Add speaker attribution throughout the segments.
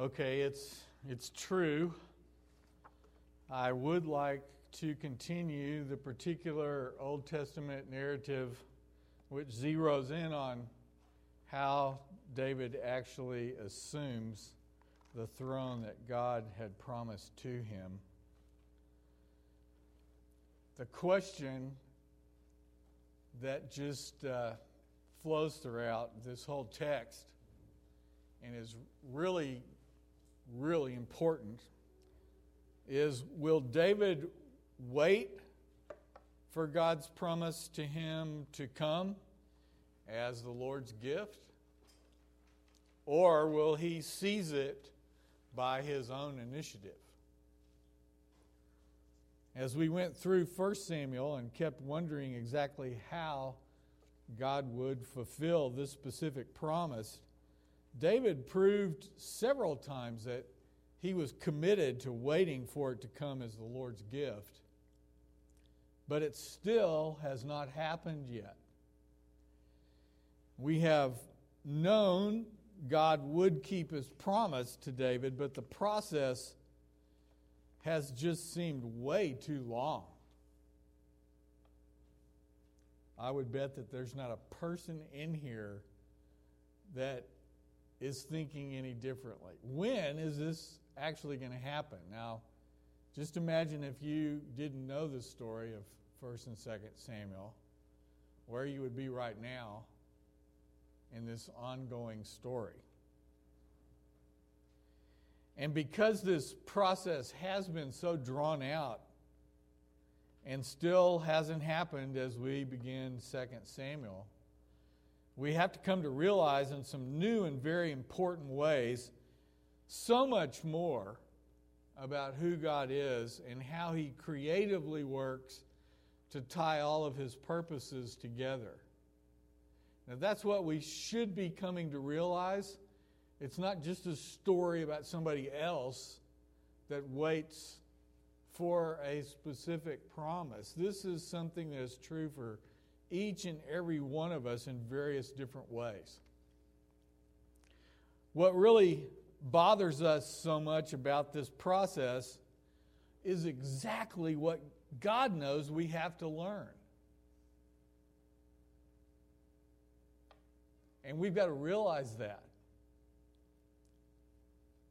Speaker 1: Okay, it's it's true. I would like to continue the particular Old Testament narrative which zeroes in on how David actually assumes the throne that God had promised to him. The question that just uh, flows throughout this whole text and is really, really important is will David wait for God's promise to him to come as the Lord's gift? Or will he seize it by his own initiative? As we went through 1 Samuel and kept wondering exactly how God would fulfill this specific promise, David proved several times that he was committed to waiting for it to come as the Lord's gift. But it still has not happened yet. We have known God would keep his promise to David, but the process has just seemed way too long. I would bet that there's not a person in here that is thinking any differently. When is this actually going to happen? Now, just imagine if you didn't know the story of 1st and 2nd Samuel, where you would be right now in this ongoing story. And because this process has been so drawn out and still hasn't happened as we begin 2 Samuel, we have to come to realize in some new and very important ways so much more about who God is and how He creatively works to tie all of His purposes together. Now, that's what we should be coming to realize. It's not just a story about somebody else that waits for a specific promise. This is something that is true for each and every one of us in various different ways. What really bothers us so much about this process is exactly what God knows we have to learn. And we've got to realize that.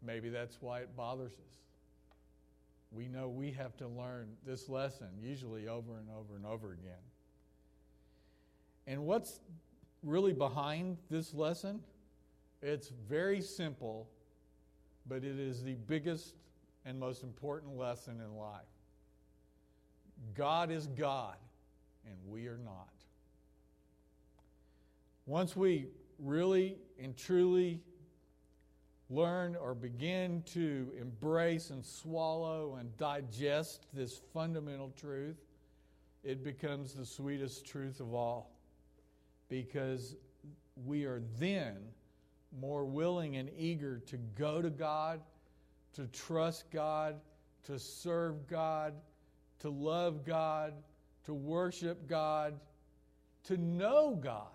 Speaker 1: Maybe that's why it bothers us. We know we have to learn this lesson, usually over and over and over again. And what's really behind this lesson? It's very simple, but it is the biggest and most important lesson in life. God is God, and we are not. Once we really and truly learn or begin to embrace and swallow and digest this fundamental truth, it becomes the sweetest truth of all because we are then more willing and eager to go to God, to trust God, to serve God, to love God, to worship God, to know God.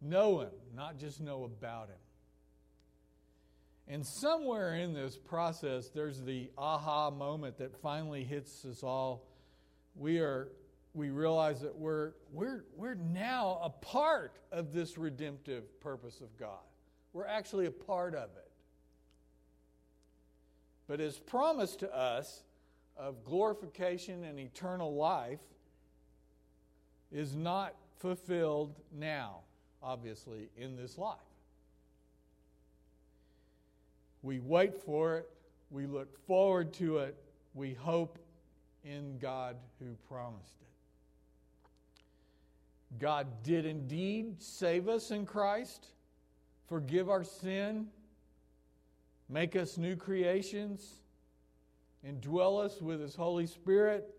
Speaker 1: Know Him, not just know about Him. And somewhere in this process, there's the aha moment that finally hits us all. We are we realize that we're, we're, we're now a part of this redemptive purpose of God. We're actually a part of it. But His promise to us of glorification and eternal life is not fulfilled now, obviously, in this life. We wait for it, we look forward to it, we hope in God who promised it. God did indeed save us in Christ, forgive our sin, make us new creations, indwell us with His Holy Spirit,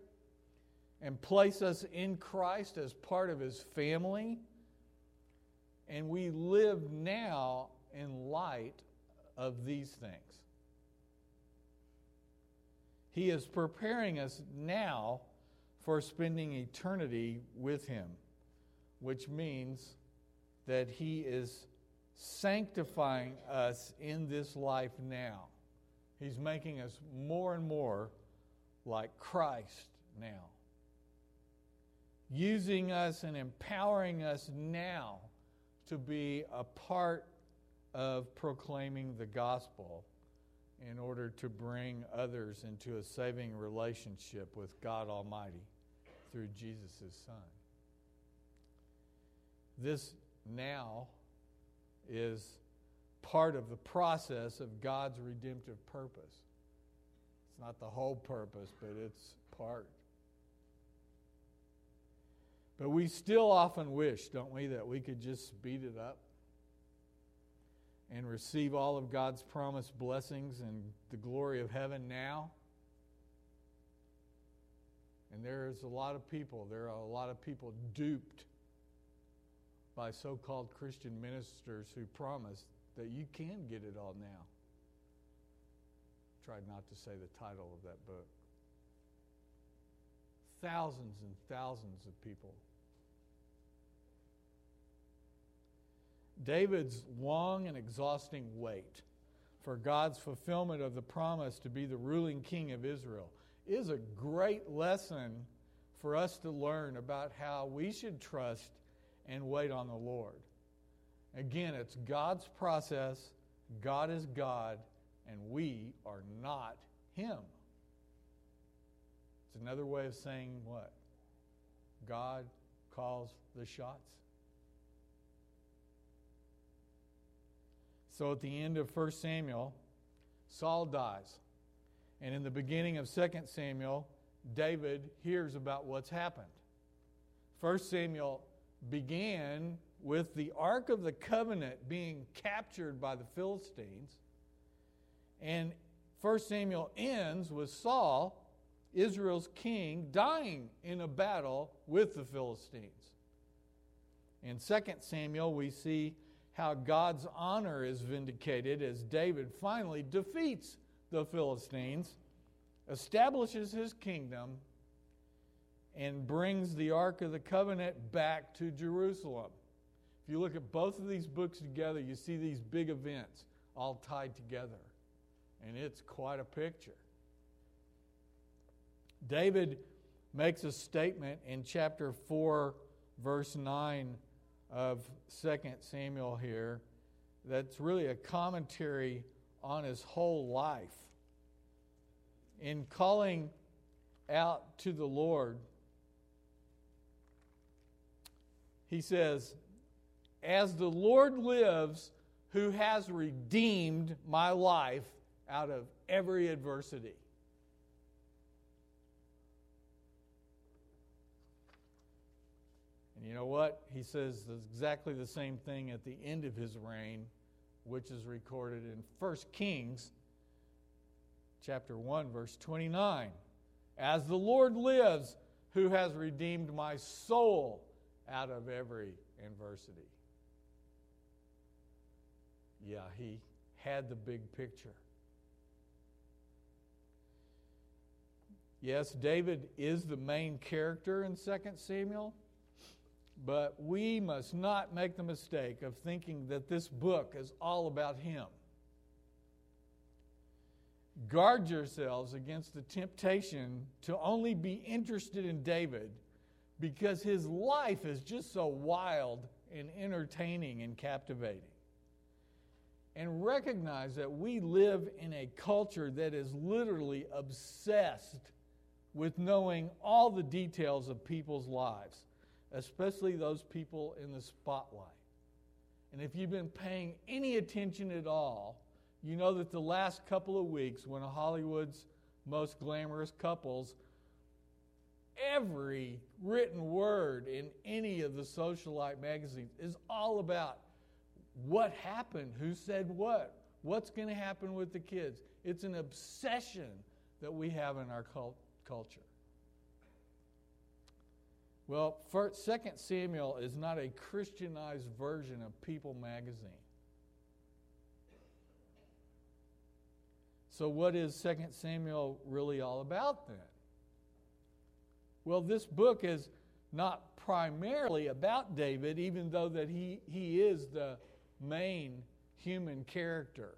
Speaker 1: and place us in Christ as part of His family. And we live now in light of these things. He is preparing us now for spending eternity with Him which means that He is sanctifying us in this life now. He's making us more and more like Christ now. Using us and empowering us now to be a part of proclaiming the gospel in order to bring others into a saving relationship with God Almighty through Jesus' Son. This now is part of the process of God's redemptive purpose. It's not the whole purpose, but it's part. But we still often wish, don't we, that we could just speed it up and receive all of God's promised blessings and the glory of heaven now. And there's a lot of people, there are a lot of people duped by so called Christian ministers who promise that you can get it all now. Tried not to say the title of that book. Thousands and thousands of people. David's long and exhausting wait for God's fulfillment of the promise to be the ruling king of Israel is a great lesson for us to learn about how we should trust and wait on the Lord. Again, it's God's process. God is God, and we are not Him. It's another way of saying what? God calls the shots. So at the end of 1 Samuel, Saul dies. And in the beginning of 2 Samuel, David hears about what's happened. 1 Samuel began with the Ark of the Covenant being captured by the Philistines. And 1 Samuel ends with Saul, Israel's king, dying in a battle with the Philistines. In 2 Samuel, we see how God's honor is vindicated as David finally defeats the Philistines, establishes his kingdom, and brings the Ark of the Covenant back to Jerusalem. If you look at both of these books together, you see these big events all tied together. And it's quite a picture. David makes a statement in chapter 4, verse 9 of 2 Samuel here that's really a commentary on his whole life. In calling out to the Lord, he says, As the Lord lives, who has redeemed my life out of every adversity. And you know what? He says exactly the same thing at the end of his reign, which is recorded in 1 Kings chapter 1 verse 29. As the Lord lives, who has redeemed my soul out of every adversity. Yeah, he had the big picture. Yes, David is the main character in 2 Samuel, but we must not make the mistake of thinking that this book is all about him. Guard yourselves against the temptation to only be interested in David because his life is just so wild and entertaining and captivating. And recognize that we live in a culture that is literally obsessed with knowing all the details of people's lives, especially those people in the spotlight. And if you've been paying any attention at all, you know that the last couple of weeks, when Hollywood's most glamorous couples every written word in any of the socialite magazines is all about what happened, who said what, what's going to happen with the kids. It's an obsession that we have in our cult- culture. Well, first, 2 Samuel is not a Christianized version of People magazine. So, what is 2 Samuel really all about then? Well, this book is not primarily about David, even though that he, he is the main human character.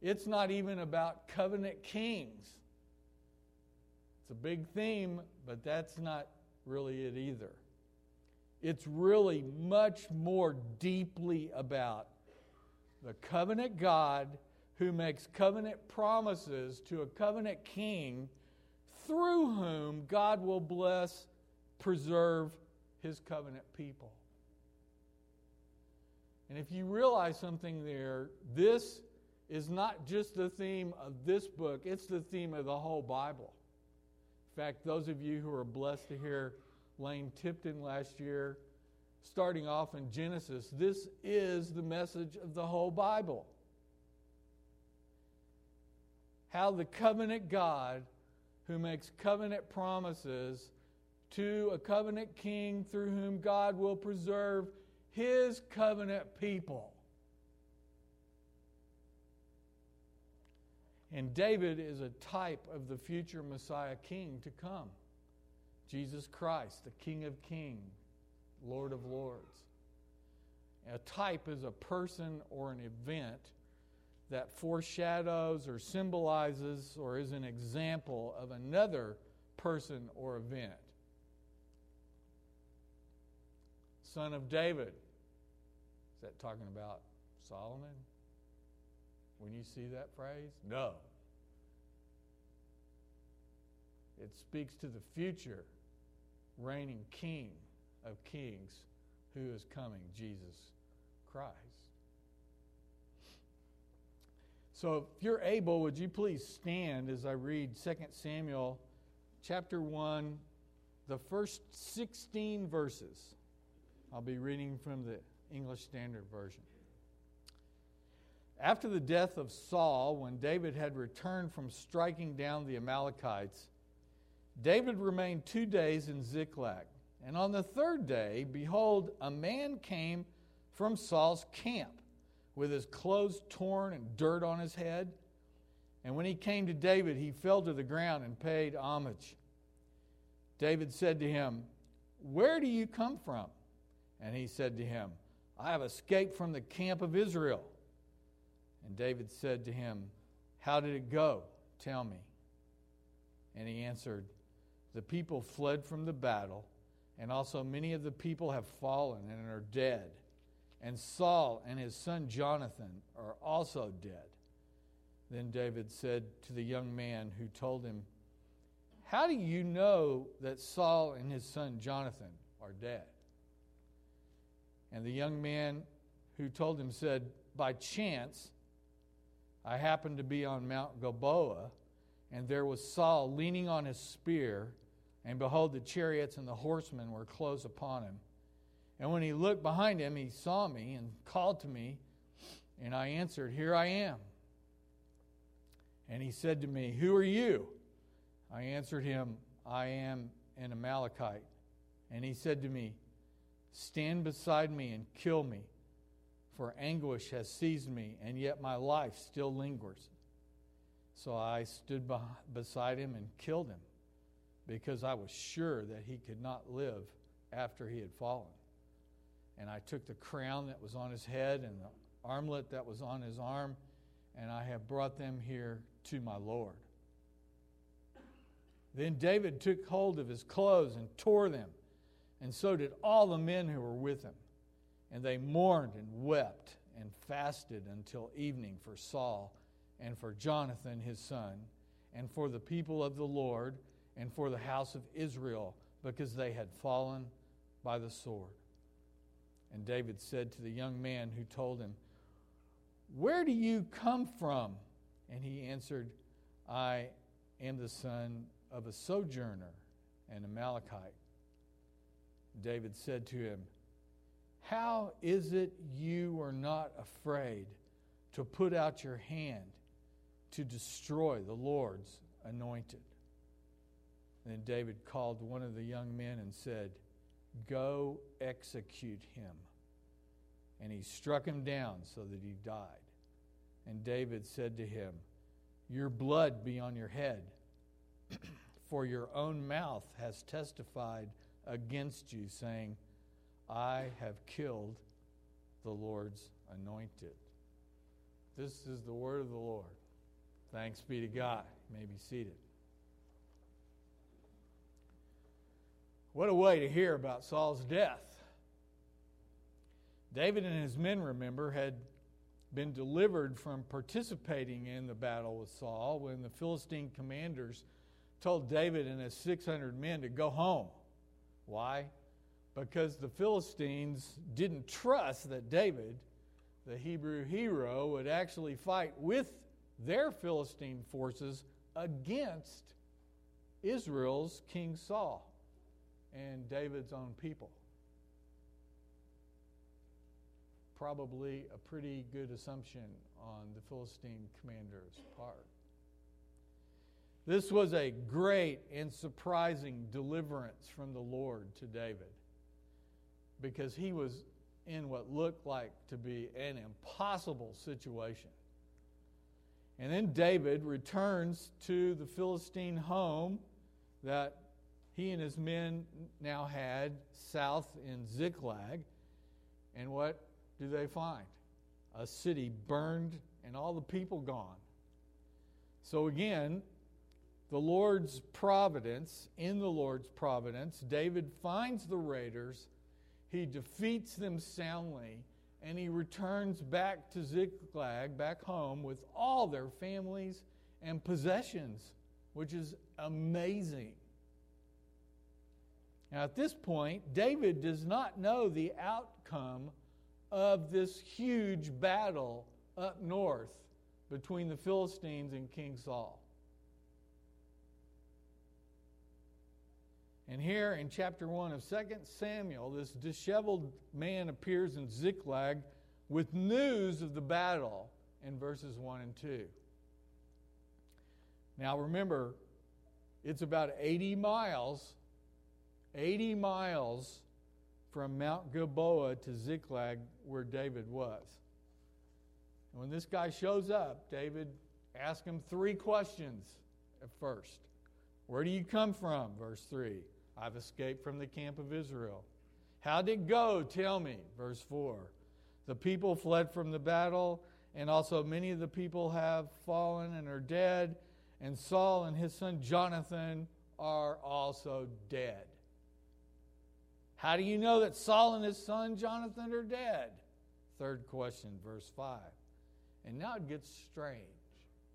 Speaker 1: It's not even about covenant kings. It's a big theme, but that's not really it either. It's really much more deeply about the covenant God who makes covenant promises to a covenant king through whom God will bless, preserve his covenant people. And if you realize something there, this is not just the theme of this book, it's the theme of the whole Bible. In fact, those of you who are blessed to hear Lane Tipton last year, starting off in Genesis, this is the message of the whole Bible. How the covenant God, who makes covenant promises to a covenant king through whom God will preserve his covenant people. And David is a type of the future Messiah king to come Jesus Christ, the King of kings, Lord of lords. A type is a person or an event that foreshadows or symbolizes or is an example of another person or event. Son of David. Is that talking about Solomon? when you see that phrase? No. It speaks to the future reigning king of kings who is coming, Jesus Christ. So if you're able, would you please stand as I read 2 Samuel chapter 1, the first 16 verses. I'll be reading from the English Standard Version. After the death of Saul, when David had returned from striking down the Amalekites, David remained two days in Ziklag. And on the third day, behold, a man came from Saul's camp with his clothes torn and dirt on his head. And when he came to David, he fell to the ground and paid homage. David said to him, Where do you come from? And he said to him, I have escaped from the camp of Israel. And David said to him, How did it go? Tell me. And he answered, The people fled from the battle, and also many of the people have fallen and are dead. And Saul and his son Jonathan are also dead. Then David said to the young man who told him, How do you know that Saul and his son Jonathan are dead? And the young man who told him said, By chance, I happened to be on Mount Gilboa, and there was Saul leaning on his spear, and behold, the chariots and the horsemen were close upon him. And when he looked behind him, he saw me and called to me, and I answered, Here I am. And he said to me, Who are you? I answered him, I am an Amalekite. And he said to me, Stand beside me and kill me for anguish has seized me, and yet my life still lingers. So I stood beside him and killed him, because I was sure that he could not live after he had fallen. And I took the crown that was on his head and the armlet that was on his arm, and I have brought them here to my Lord. Then David took hold of his clothes and tore them, and so did all the men who were with him. And they mourned and wept and fasted until evening for Saul and for Jonathan his son, and for the people of the Lord, and for the house of Israel, because they had fallen by the sword. And David said to the young man who told him, Where do you come from? And he answered, I am the son of a sojourner, an Amalekite. David said to him, how is it you are not afraid to put out your hand to destroy the Lord's anointed? then David called one of the young men and said, Go execute him. And he struck him down so that he died. And David said to him, Your blood be on your head, for your own mouth has testified against you, saying, I have killed the Lord's anointed. This is the word of the Lord. Thanks be to God. You may be seated. What a way to hear about Saul's death. David and his men, remember, had been delivered from participating in the battle with Saul when the Philistine commanders told David and his 600 men to go home. Why? Because the Philistines didn't trust that David, the Hebrew hero, would actually fight with their Philistine forces against Israel's King Saul and David's own people. Probably a pretty good assumption on the Philistine commander's part. This was a great and surprising deliverance from the Lord to David because he was in what looked like to be an impossible situation. And then David returns to the Philistine home that he and his men now had south in Ziklag. And what do they find? A city burned and all the people gone. So again, the Lord's providence, in the Lord's providence, David finds the raiders, he defeats them soundly, and he returns back to Ziklag, back home, with all their families and possessions, which is amazing. Now, at this point, David does not know the outcome of this huge battle up north between the Philistines and King Saul. And here in chapter 1 of 2 Samuel, this disheveled man appears in Ziklag with news of the battle in verses 1 and 2. Now remember, it's about 80 miles, 80 miles from Mount Gilboa to Ziklag, where David was. And when this guy shows up, David asks him three questions at first. Where do you come from? Verse 3. I've escaped from the camp of Israel. How did it go? Tell me. Verse 4. The people fled from the battle, and also many of the people have fallen and are dead, and Saul and his son Jonathan are also dead. How do you know that Saul and his son Jonathan are dead? Third question, verse 5. And now it gets strange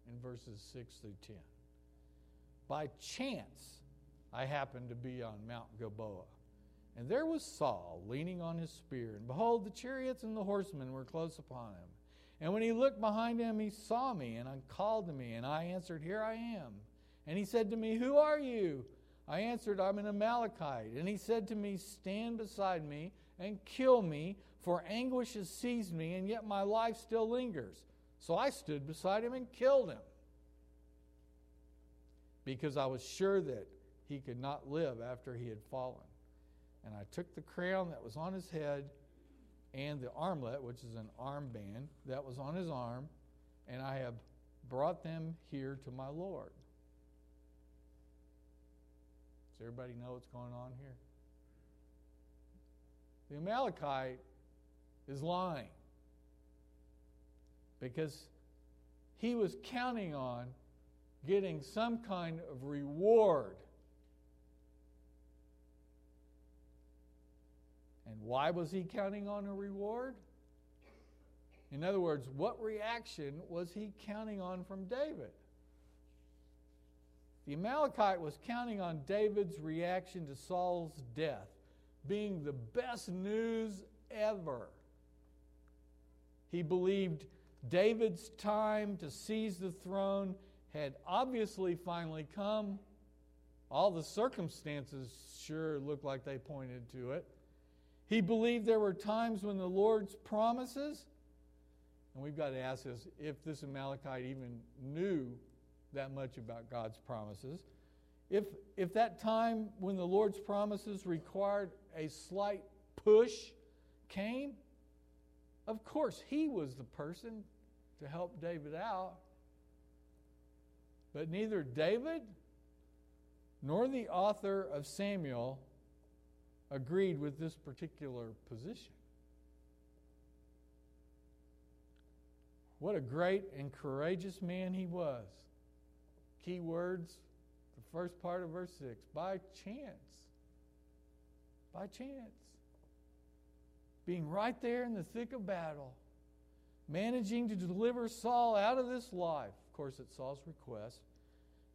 Speaker 1: in verses 6 through 10. By chance, I happened to be on Mount Gilboa. And there was Saul leaning on his spear, and behold, the chariots and the horsemen were close upon him. And when he looked behind him, he saw me, and I called to me, and I answered, Here I am. And he said to me, Who are you? I answered, I'm an Amalekite. And he said to me, Stand beside me and kill me, for anguish has seized me, and yet my life still lingers. So I stood beside him and killed him, because I was sure that he could not live after he had fallen. And I took the crown that was on his head and the armlet, which is an armband, that was on his arm, and I have brought them here to my Lord. Does everybody know what's going on here? The Amalekite is lying because he was counting on getting some kind of reward And why was he counting on a reward? In other words, what reaction was he counting on from David? The Amalekite was counting on David's reaction to Saul's death being the best news ever. He believed David's time to seize the throne had obviously finally come. All the circumstances sure looked like they pointed to it. He believed there were times when the Lord's promises, and we've got to ask this if this Amalekite even knew that much about God's promises. If, if that time when the Lord's promises required a slight push came, of course, he was the person to help David out. But neither David nor the author of Samuel agreed with this particular position. What a great and courageous man he was. Key words, the first part of verse 6 by chance. By chance. Being right there in the thick of battle, managing to deliver Saul out of this life, of course, at Saul's request,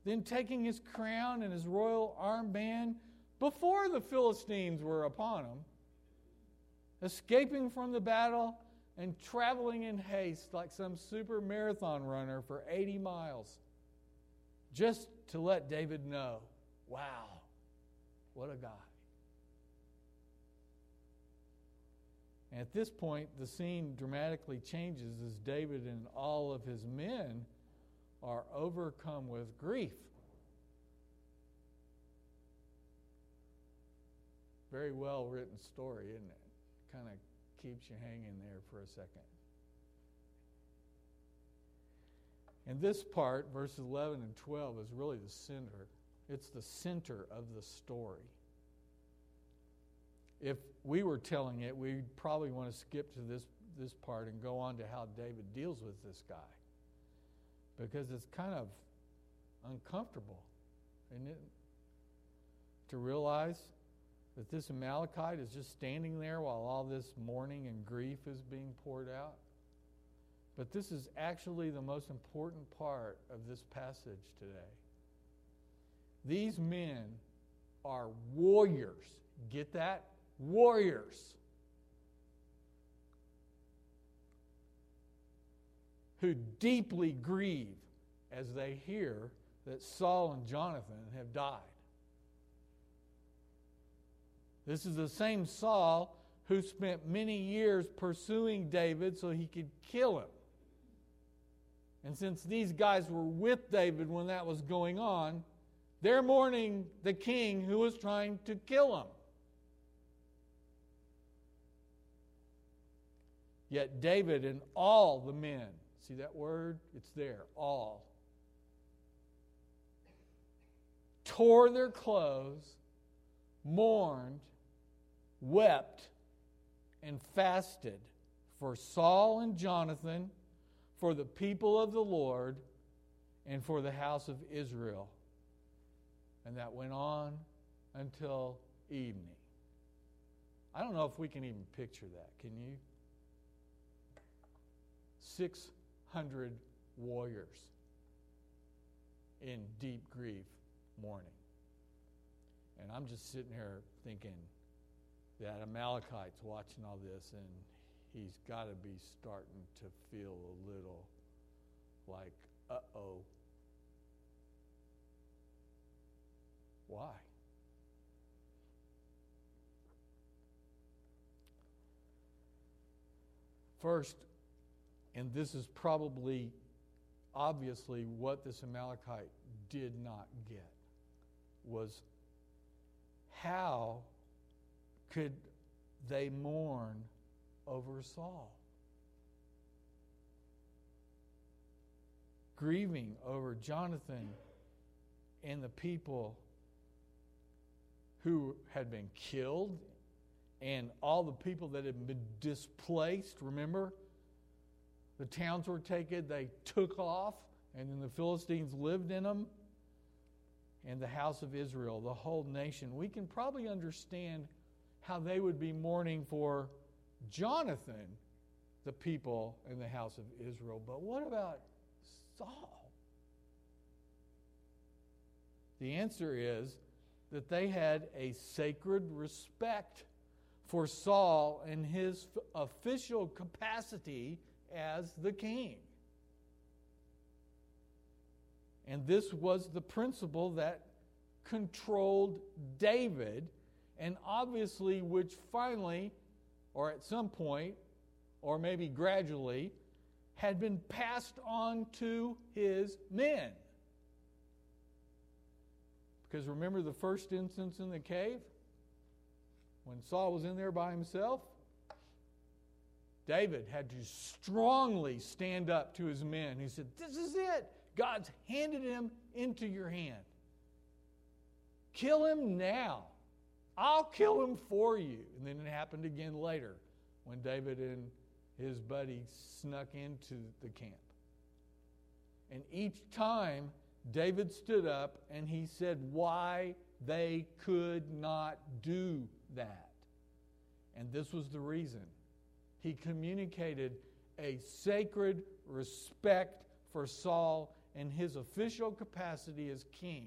Speaker 1: then taking his crown and his royal armband before the Philistines were upon him, escaping from the battle and traveling in haste like some super marathon runner for 80 miles just to let David know wow, what a guy. And at this point, the scene dramatically changes as David and all of his men are overcome with grief. Very well written story, isn't it? Kind of keeps you hanging there for a second. And this part, verses 11 and 12, is really the center. It's the center of the story. If we were telling it, we'd probably want to skip to this, this part and go on to how David deals with this guy. Because it's kind of uncomfortable, isn't it? To realize that this Amalekite is just standing there while all this mourning and grief is being poured out. But this is actually the most important part of this passage today. These men are warriors. Get that? Warriors. Who deeply grieve as they hear that Saul and Jonathan have died. This is the same Saul who spent many years pursuing David so he could kill him. And since these guys were with David when that was going on, they're mourning the king who was trying to kill him. Yet David and all the men, see that word? It's there, all, tore their clothes, mourned, wept, and fasted for Saul and Jonathan for the people of the Lord and for the house of Israel. And that went on until evening. I don't know if we can even picture that. Can you? 600 warriors in deep grief mourning. And I'm just sitting here thinking that Amalekite's watching all this and he's got to be starting to feel a little like, uh oh. Why? First, and this is probably obviously what this Amalekite did not get, was how could they mourn over Saul. Grieving over Jonathan and the people who had been killed and all the people that had been displaced. Remember? The towns were taken, they took off, and then the Philistines lived in them. And the house of Israel, the whole nation. We can probably understand how they would be mourning for Jonathan, the people in the house of Israel. But what about Saul? The answer is that they had a sacred respect for Saul in his official capacity as the king. And this was the principle that controlled David, and obviously, which finally or at some point, or maybe gradually, had been passed on to his men. Because remember the first instance in the cave? When Saul was in there by himself? David had to strongly stand up to his men. He said, This is it. God's handed him into your hand. Kill him now. I'll kill him for you. And then it happened again later when David and his buddy snuck into the camp. And each time, David stood up and he said why they could not do that. And this was the reason. He communicated a sacred respect for Saul and his official capacity as king,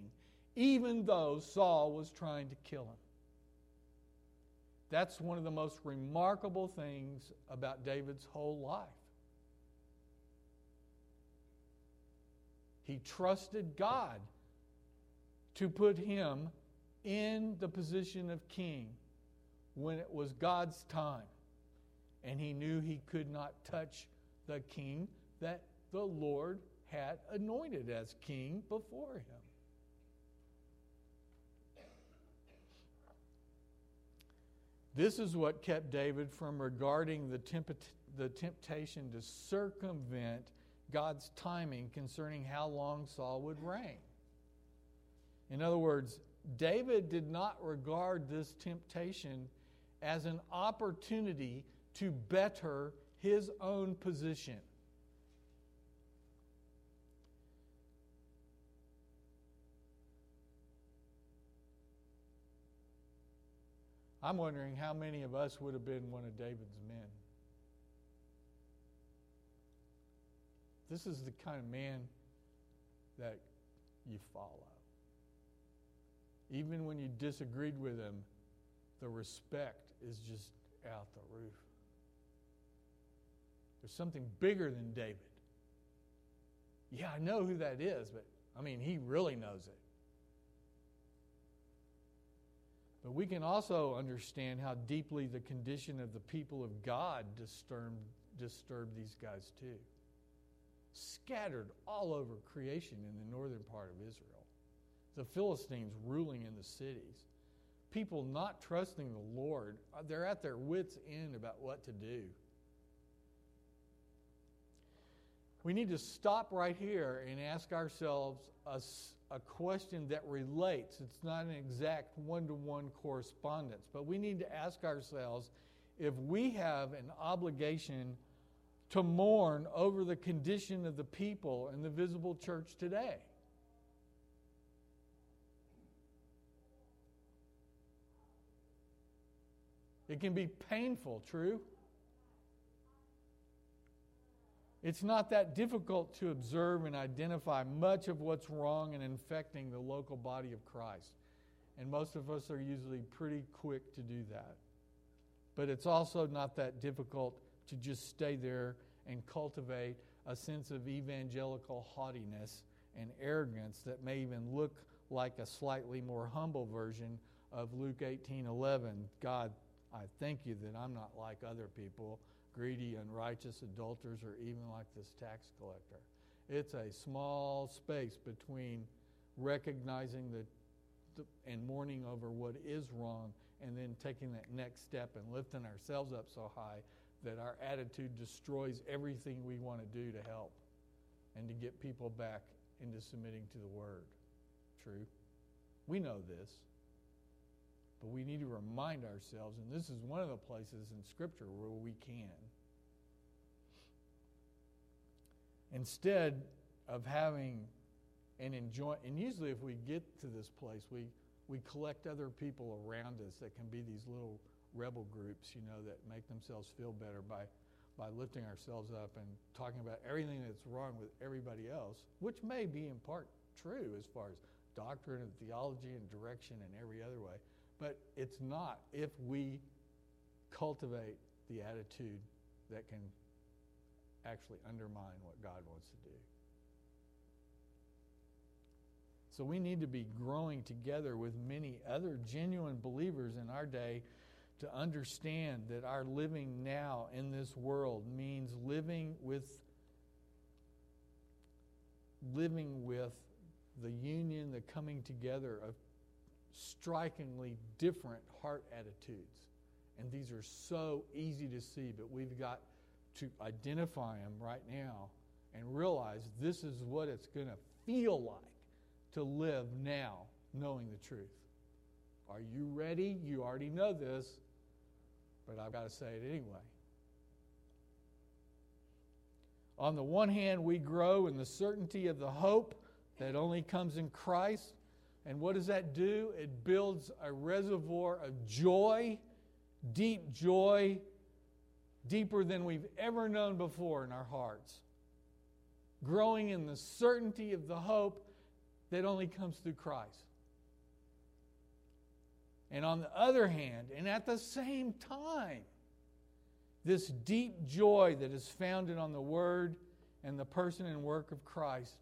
Speaker 1: even though Saul was trying to kill him. That's one of the most remarkable things about David's whole life. He trusted God to put him in the position of king when it was God's time. And he knew he could not touch the king that the Lord had anointed as king before him. This is what kept David from regarding the, temp- the temptation to circumvent God's timing concerning how long Saul would reign. In other words, David did not regard this temptation as an opportunity to better his own position. I'm wondering how many of us would have been one of David's men. This is the kind of man that you follow. Even when you disagreed with him, the respect is just out the roof. There's something bigger than David. Yeah, I know who that is, but I mean, he really knows it. But we can also understand how deeply the condition of the people of God disturbed, disturbed these guys too. Scattered all over creation in the northern part of Israel. The Philistines ruling in the cities. People not trusting the Lord. Uh, they're at their wits' end about what to do. We need to stop right here and ask ourselves a, a question that relates. It's not an exact one to one correspondence, but we need to ask ourselves if we have an obligation to mourn over the condition of the people in the visible church today. It can be painful, true? It's not that difficult to observe and identify much of what's wrong and infecting the local body of Christ. And most of us are usually pretty quick to do that. But it's also not that difficult to just stay there and cultivate a sense of evangelical haughtiness and arrogance that may even look like a slightly more humble version of Luke 18:11. God, I thank you that I'm not like other people greedy, unrighteous adulterers, or even like this tax collector. It's a small space between recognizing the, the, and mourning over what is wrong and then taking that next step and lifting ourselves up so high that our attitude destroys everything we want to do to help and to get people back into submitting to the word. True? We know this. But we need to remind ourselves, and this is one of the places in Scripture where we can. Instead of having and enjoy, and usually if we get to this place, we, we collect other people around us that can be these little rebel groups, you know, that make themselves feel better by, by lifting ourselves up and talking about everything that's wrong with everybody else, which may be in part true as far as doctrine and theology and direction and every other way. But it's not if we cultivate the attitude that can actually undermine what God wants to do. So we need to be growing together with many other genuine believers in our day to understand that our living now in this world means living with living with the union, the coming together of strikingly different heart attitudes. And these are so easy to see, but we've got to identify them right now and realize this is what it's going to feel like to live now knowing the truth. Are you ready? You already know this, but I've got to say it anyway. On the one hand, we grow in the certainty of the hope that only comes in Christ. And what does that do? It builds a reservoir of joy, deep joy, deeper than we've ever known before in our hearts. Growing in the certainty of the hope that only comes through Christ. And on the other hand, and at the same time, this deep joy that is founded on the Word and the person and work of Christ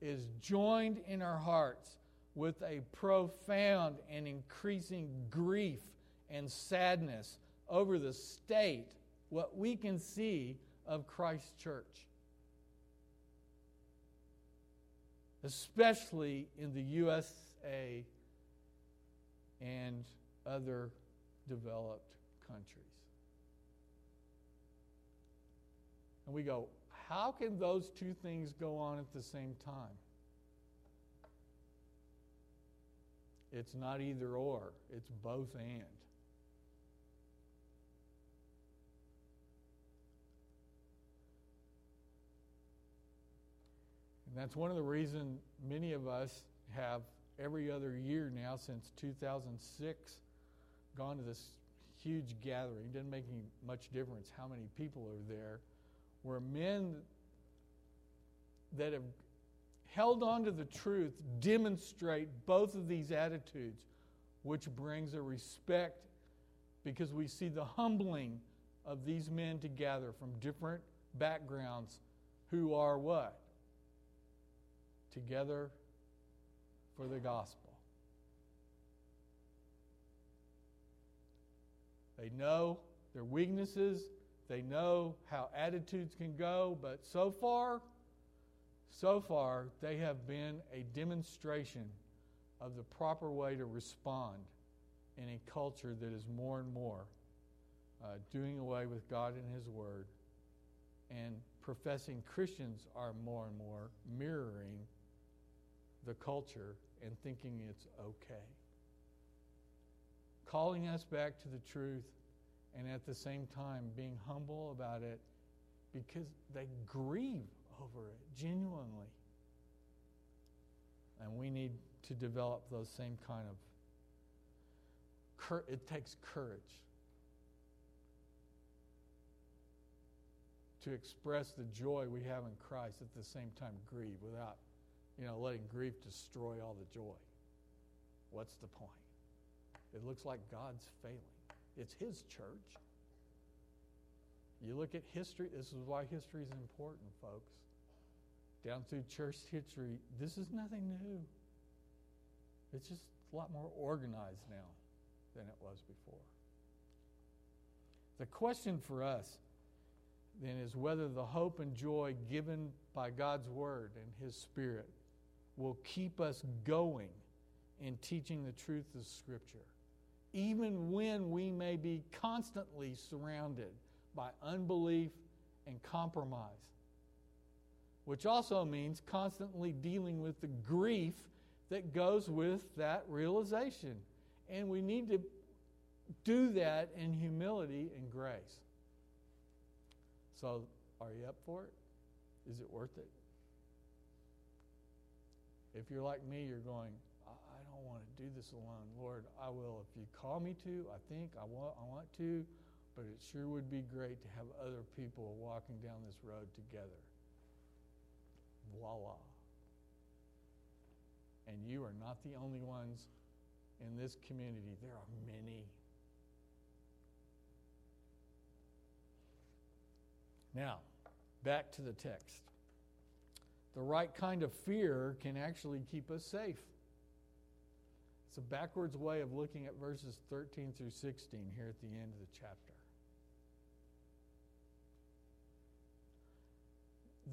Speaker 1: is joined in our hearts with a profound and increasing grief and sadness over the state, what we can see of Christ's church. Especially in the USA and other developed countries. And we go, how can those two things go on at the same time? It's not either or, it's both and. And that's one of the reasons many of us have every other year now since 2006 gone to this huge gathering. Doesn't make any much difference how many people are there where men that have held on to the truth demonstrate both of these attitudes, which brings a respect because we see the humbling of these men together from different backgrounds who are what? Together for the gospel. They know their weaknesses, they know how attitudes can go, but so far, so far, they have been a demonstration of the proper way to respond in a culture that is more and more uh, doing away with God and His Word, and professing Christians are more and more mirroring the culture and thinking it's okay. Calling us back to the truth and at the same time being humble about it because they grieve over it genuinely. And we need to develop those same kind of it takes courage to express the joy we have in Christ at the same time grieve without you know letting grief destroy all the joy. What's the point? It looks like God's failing. It's His church. You look at history, this is why history is important, folks. Down through church history, this is nothing new. It's just a lot more organized now than it was before. The question for us then is whether the hope and joy given by God's Word and His Spirit will keep us going in teaching the truth of Scripture even when we may be constantly surrounded by unbelief and compromise, which also means constantly dealing with the grief that goes with that realization. And we need to do that in humility and grace. So, are you up for it? Is it worth it? If you're like me, you're going, I don't want to do this alone. Lord, I will if you call me to. I think I want I want to, but it sure would be great to have other people walking down this road together. Voila. And you are not the only ones in this community. There are many. Now, back to the text. The right kind of fear can actually keep us safe. It's a backwards way of looking at verses 13 through 16 here at the end of the chapter.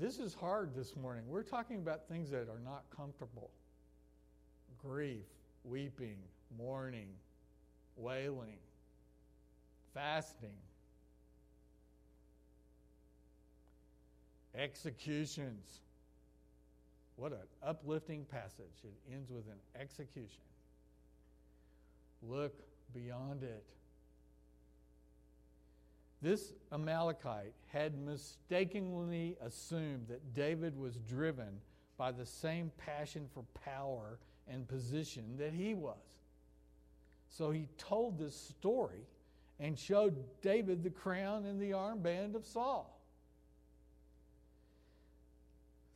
Speaker 1: This is hard this morning. We're talking about things that are not comfortable grief, weeping, mourning, wailing, fasting, executions. What an uplifting passage. It ends with an execution. Look beyond it. This Amalekite had mistakenly assumed that David was driven by the same passion for power and position that he was. So he told this story and showed David the crown and the armband of Saul.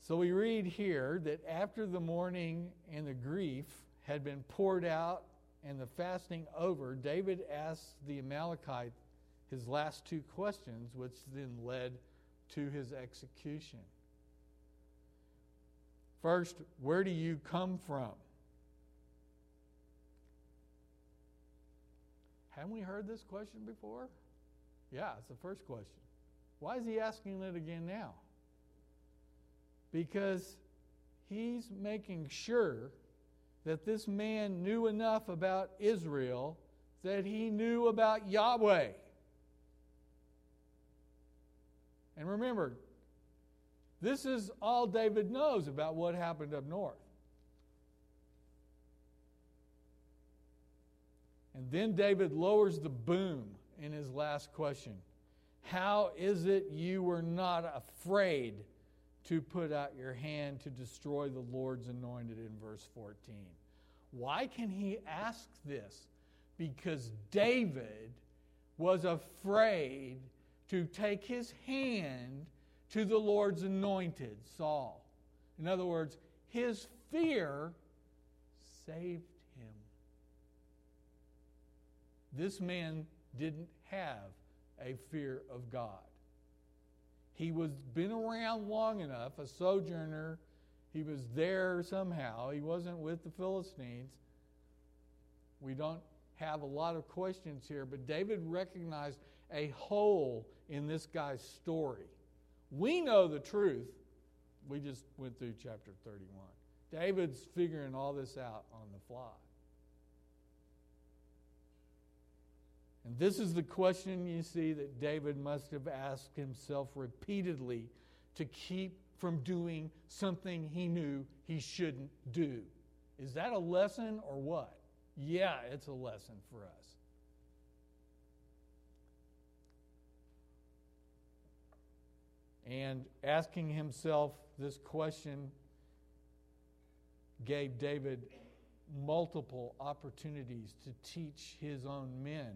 Speaker 1: So we read here that after the mourning and the grief had been poured out and the fasting over, David asked the Amalekite his last two questions, which then led to his execution. First, where do you come from? Haven't we heard this question before? Yeah, it's the first question. Why is he asking it again now? Because he's making sure that this man knew enough about Israel that he knew about Yahweh. And remember, this is all David knows about what happened up north. And then David lowers the boom in his last question How is it you were not afraid to put out your hand to destroy the Lord's anointed in verse 14? Why can he ask this? Because David was afraid to take his hand to the Lord's anointed, Saul. In other words, his fear saved him. This man didn't have a fear of God. He was been around long enough, a sojourner. He was there somehow. He wasn't with the Philistines. We don't have a lot of questions here, but David recognized a hole in this guy's story. We know the truth. We just went through chapter 31. David's figuring all this out on the fly. And this is the question you see that David must have asked himself repeatedly to keep from doing something he knew he shouldn't do. Is that a lesson or what? Yeah, it's a lesson for us. And asking himself this question gave David multiple opportunities to teach his own men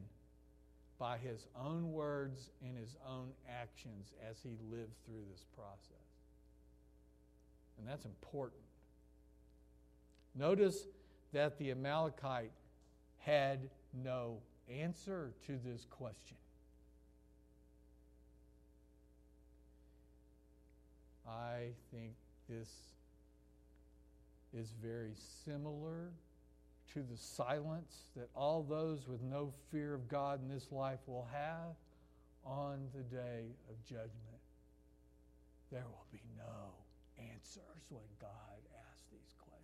Speaker 1: by his own words and his own actions as he lived through this process. And that's important. Notice that the Amalekite had no answer to this question. I think this is very similar to the silence that all those with no fear of God in this life will have on the day of judgment. There will be no answers when God asks these questions.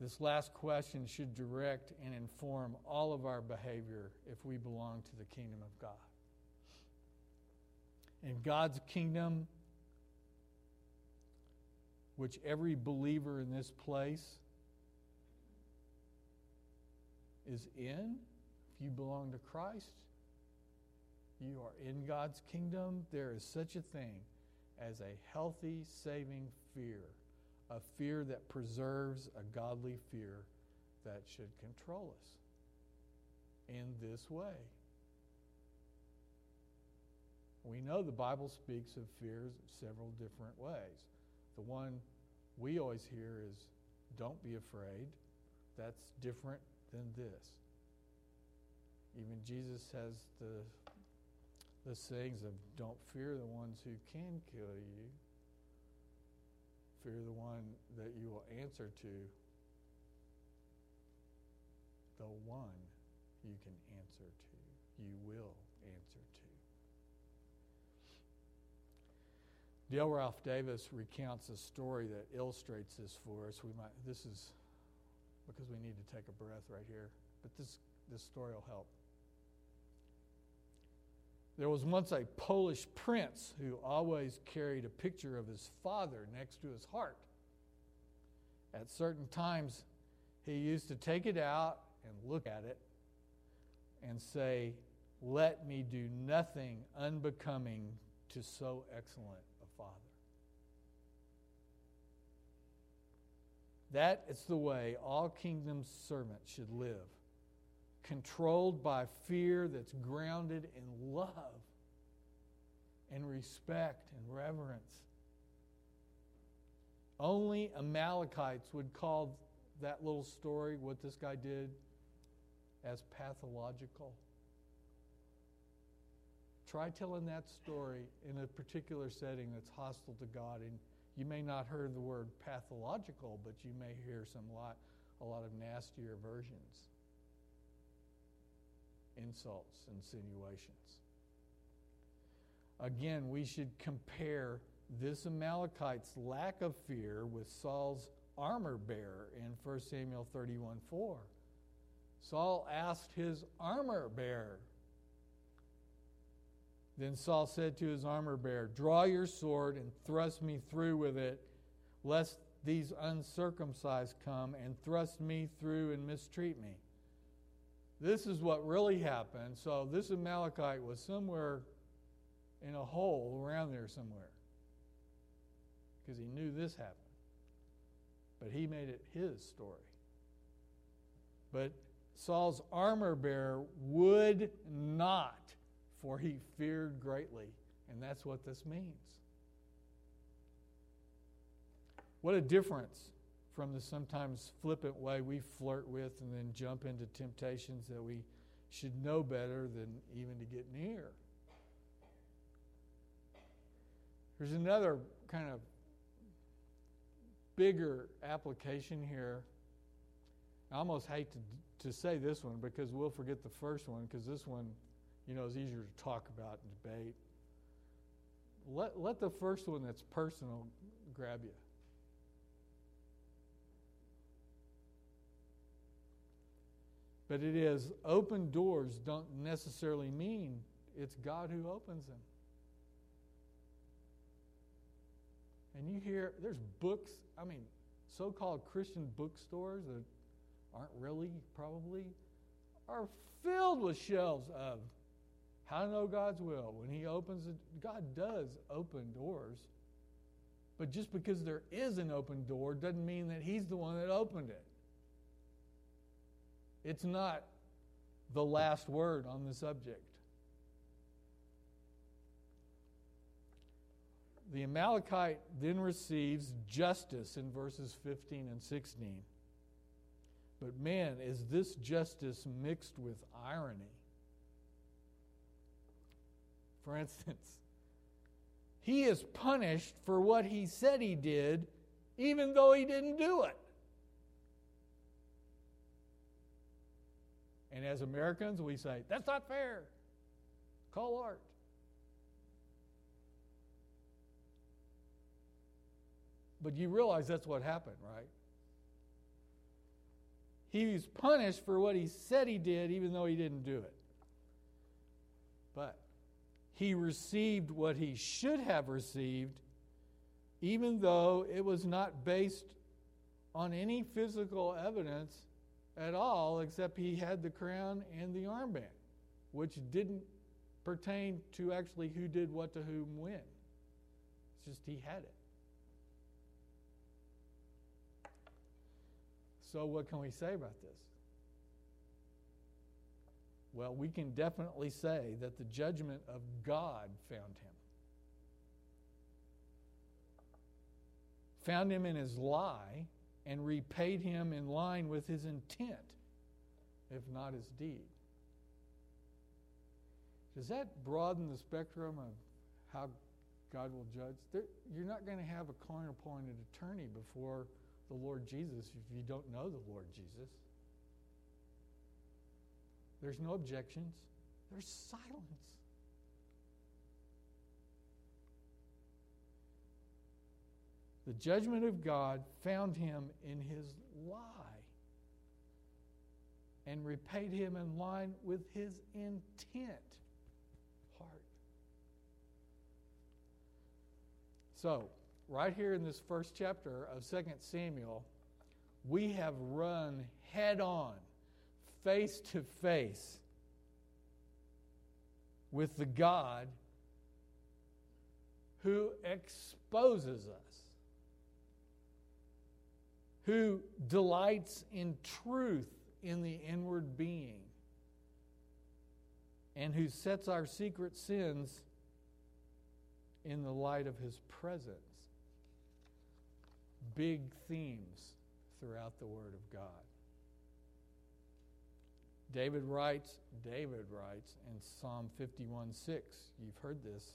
Speaker 1: This last question should direct and inform all of our behavior if we belong to the kingdom of God. In God's kingdom, which every believer in this place is in, if you belong to Christ, you are in God's kingdom. There is such a thing as a healthy, saving fear, a fear that preserves a godly fear that should control us in this way. We know the Bible speaks of fears several different ways. The one we always hear is don't be afraid. That's different than this. Even Jesus has the the sayings of don't fear the ones who can kill you. Fear the one that you will answer to. The one you can answer to. You will answer to. Dale Ralph Davis recounts a story that illustrates this for us. We might this is because we need to take a breath right here, but this this story will help. There was once a Polish prince who always carried a picture of his father next to his heart. At certain times, he used to take it out and look at it and say, Let me do nothing unbecoming to so excellent a Father. That is the way all kingdom servants should live, controlled by fear that's grounded in love and respect and reverence. Only Amalekites would call that little story, what this guy did, as pathological. Try telling that story in a particular setting that's hostile to God, and you may not hear the word pathological, but you may hear some lot, a lot of nastier versions, insults, insinuations. Again, we should compare this Amalekite's lack of fear with Saul's armor bearer in 1 Samuel 31 4. Saul asked his armor bearer. Then Saul said to his armor bearer, Draw your sword and thrust me through with it, lest these uncircumcised come and thrust me through and mistreat me. This is what really happened. So, this Amalekite was somewhere in a hole around there somewhere because he knew this happened. But he made it his story. But Saul's armor bearer would not, for he feared greatly. And that's what this means. What a difference from the sometimes flippant way we flirt with and then jump into temptations that we should know better than even to get near. There's another kind of bigger application here. I almost hate to to say this one because we'll forget the first one because this one, you know, is easier to talk about and debate. Let, let the first one that's personal grab you. But it is open doors don't necessarily mean it's God who opens them. And you hear there's books, I mean, so called Christian bookstores that aren't really, probably, are filled with shelves of how to know God's will. When He opens it, God does open doors. But just because there is an open door doesn't mean that He's the one that opened it. It's not the last word on the subject. The Amalekite then receives justice in verses 15 and 16. But man, is this justice mixed with irony? For instance, he is punished for what he said he did, even though he didn't do it. And as Americans, we say, that's not fair. Call art. But you realize that's what happened, right? He was punished for what he said he did, even though he didn't do it. But he received what he should have received, even though it was not based on any physical evidence at all, except he had the crown and the armband, which didn't pertain to actually who did what to whom when. It's just he had it. So, what can we say about this? Well, we can definitely say that the judgment of God found him. Found him in his lie and repaid him in line with his intent, if not his deed. Does that broaden the spectrum of how God will judge? There, you're not going to have a coin appointed attorney before the Lord Jesus if you don't know the Lord Jesus. There's no objections, there's silence. The judgment of God found him in his lie and repaid him in line with his intent heart. So, right here in this first chapter of 2 Samuel, we have run head on, face to face with the God who exposes us, who delights in truth in the inward being, and who sets our secret sins in the light of his presence. Big themes throughout the Word of God. David writes, David writes in Psalm 51 6, you've heard this.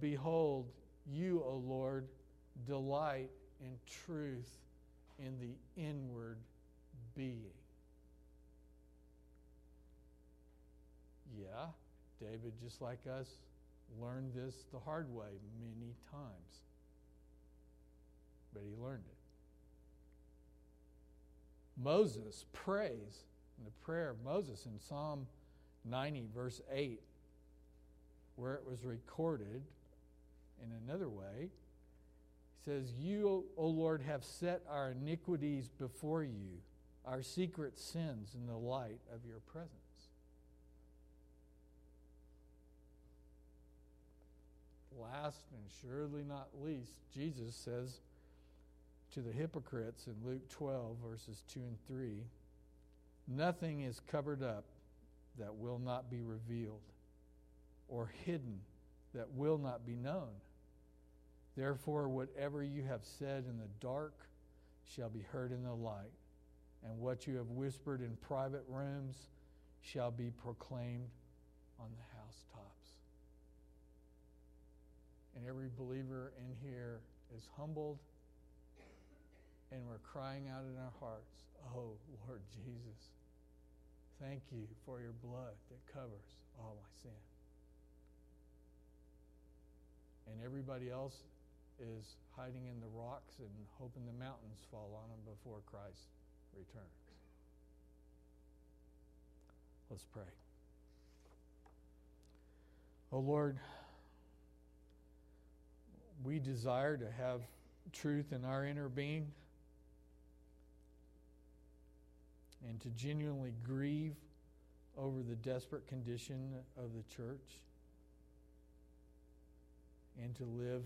Speaker 1: Behold, you, O Lord, delight in truth in the inward being. Yeah, David, just like us, learned this the hard way many times. But he learned it. Moses prays in the prayer of Moses in Psalm 90, verse 8, where it was recorded in another way. He says, You, O Lord, have set our iniquities before you, our secret sins in the light of your presence. Last and surely not least, Jesus says to the hypocrites in Luke 12, verses 2 and 3 Nothing is covered up that will not be revealed, or hidden that will not be known. Therefore, whatever you have said in the dark shall be heard in the light, and what you have whispered in private rooms shall be proclaimed on the housetops. And every believer in here is humbled, and we're crying out in our hearts, Oh, Lord Jesus, thank you for your blood that covers all my sin. And everybody else is hiding in the rocks and hoping the mountains fall on them before Christ returns. Let's pray. Oh Lord, we desire to have truth in our inner being and to genuinely grieve over the desperate condition of the church and to live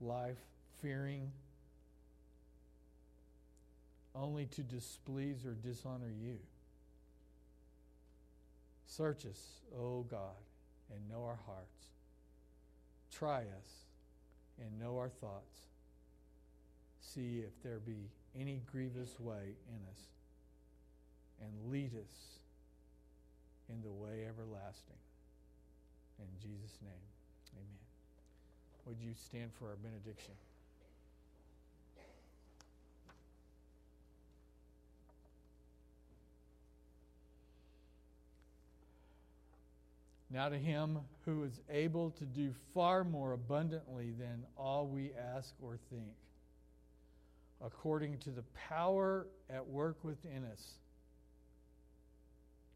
Speaker 1: life fearing only to displease or dishonor you. Search us, O God, and know our hearts. Try us and know our thoughts. See if there be any grievous way in us, and lead us in the way everlasting. In Jesus' name, amen. Would you stand for our benediction? Now to him who is able to do far more abundantly than all we ask or think, according to the power at work within us.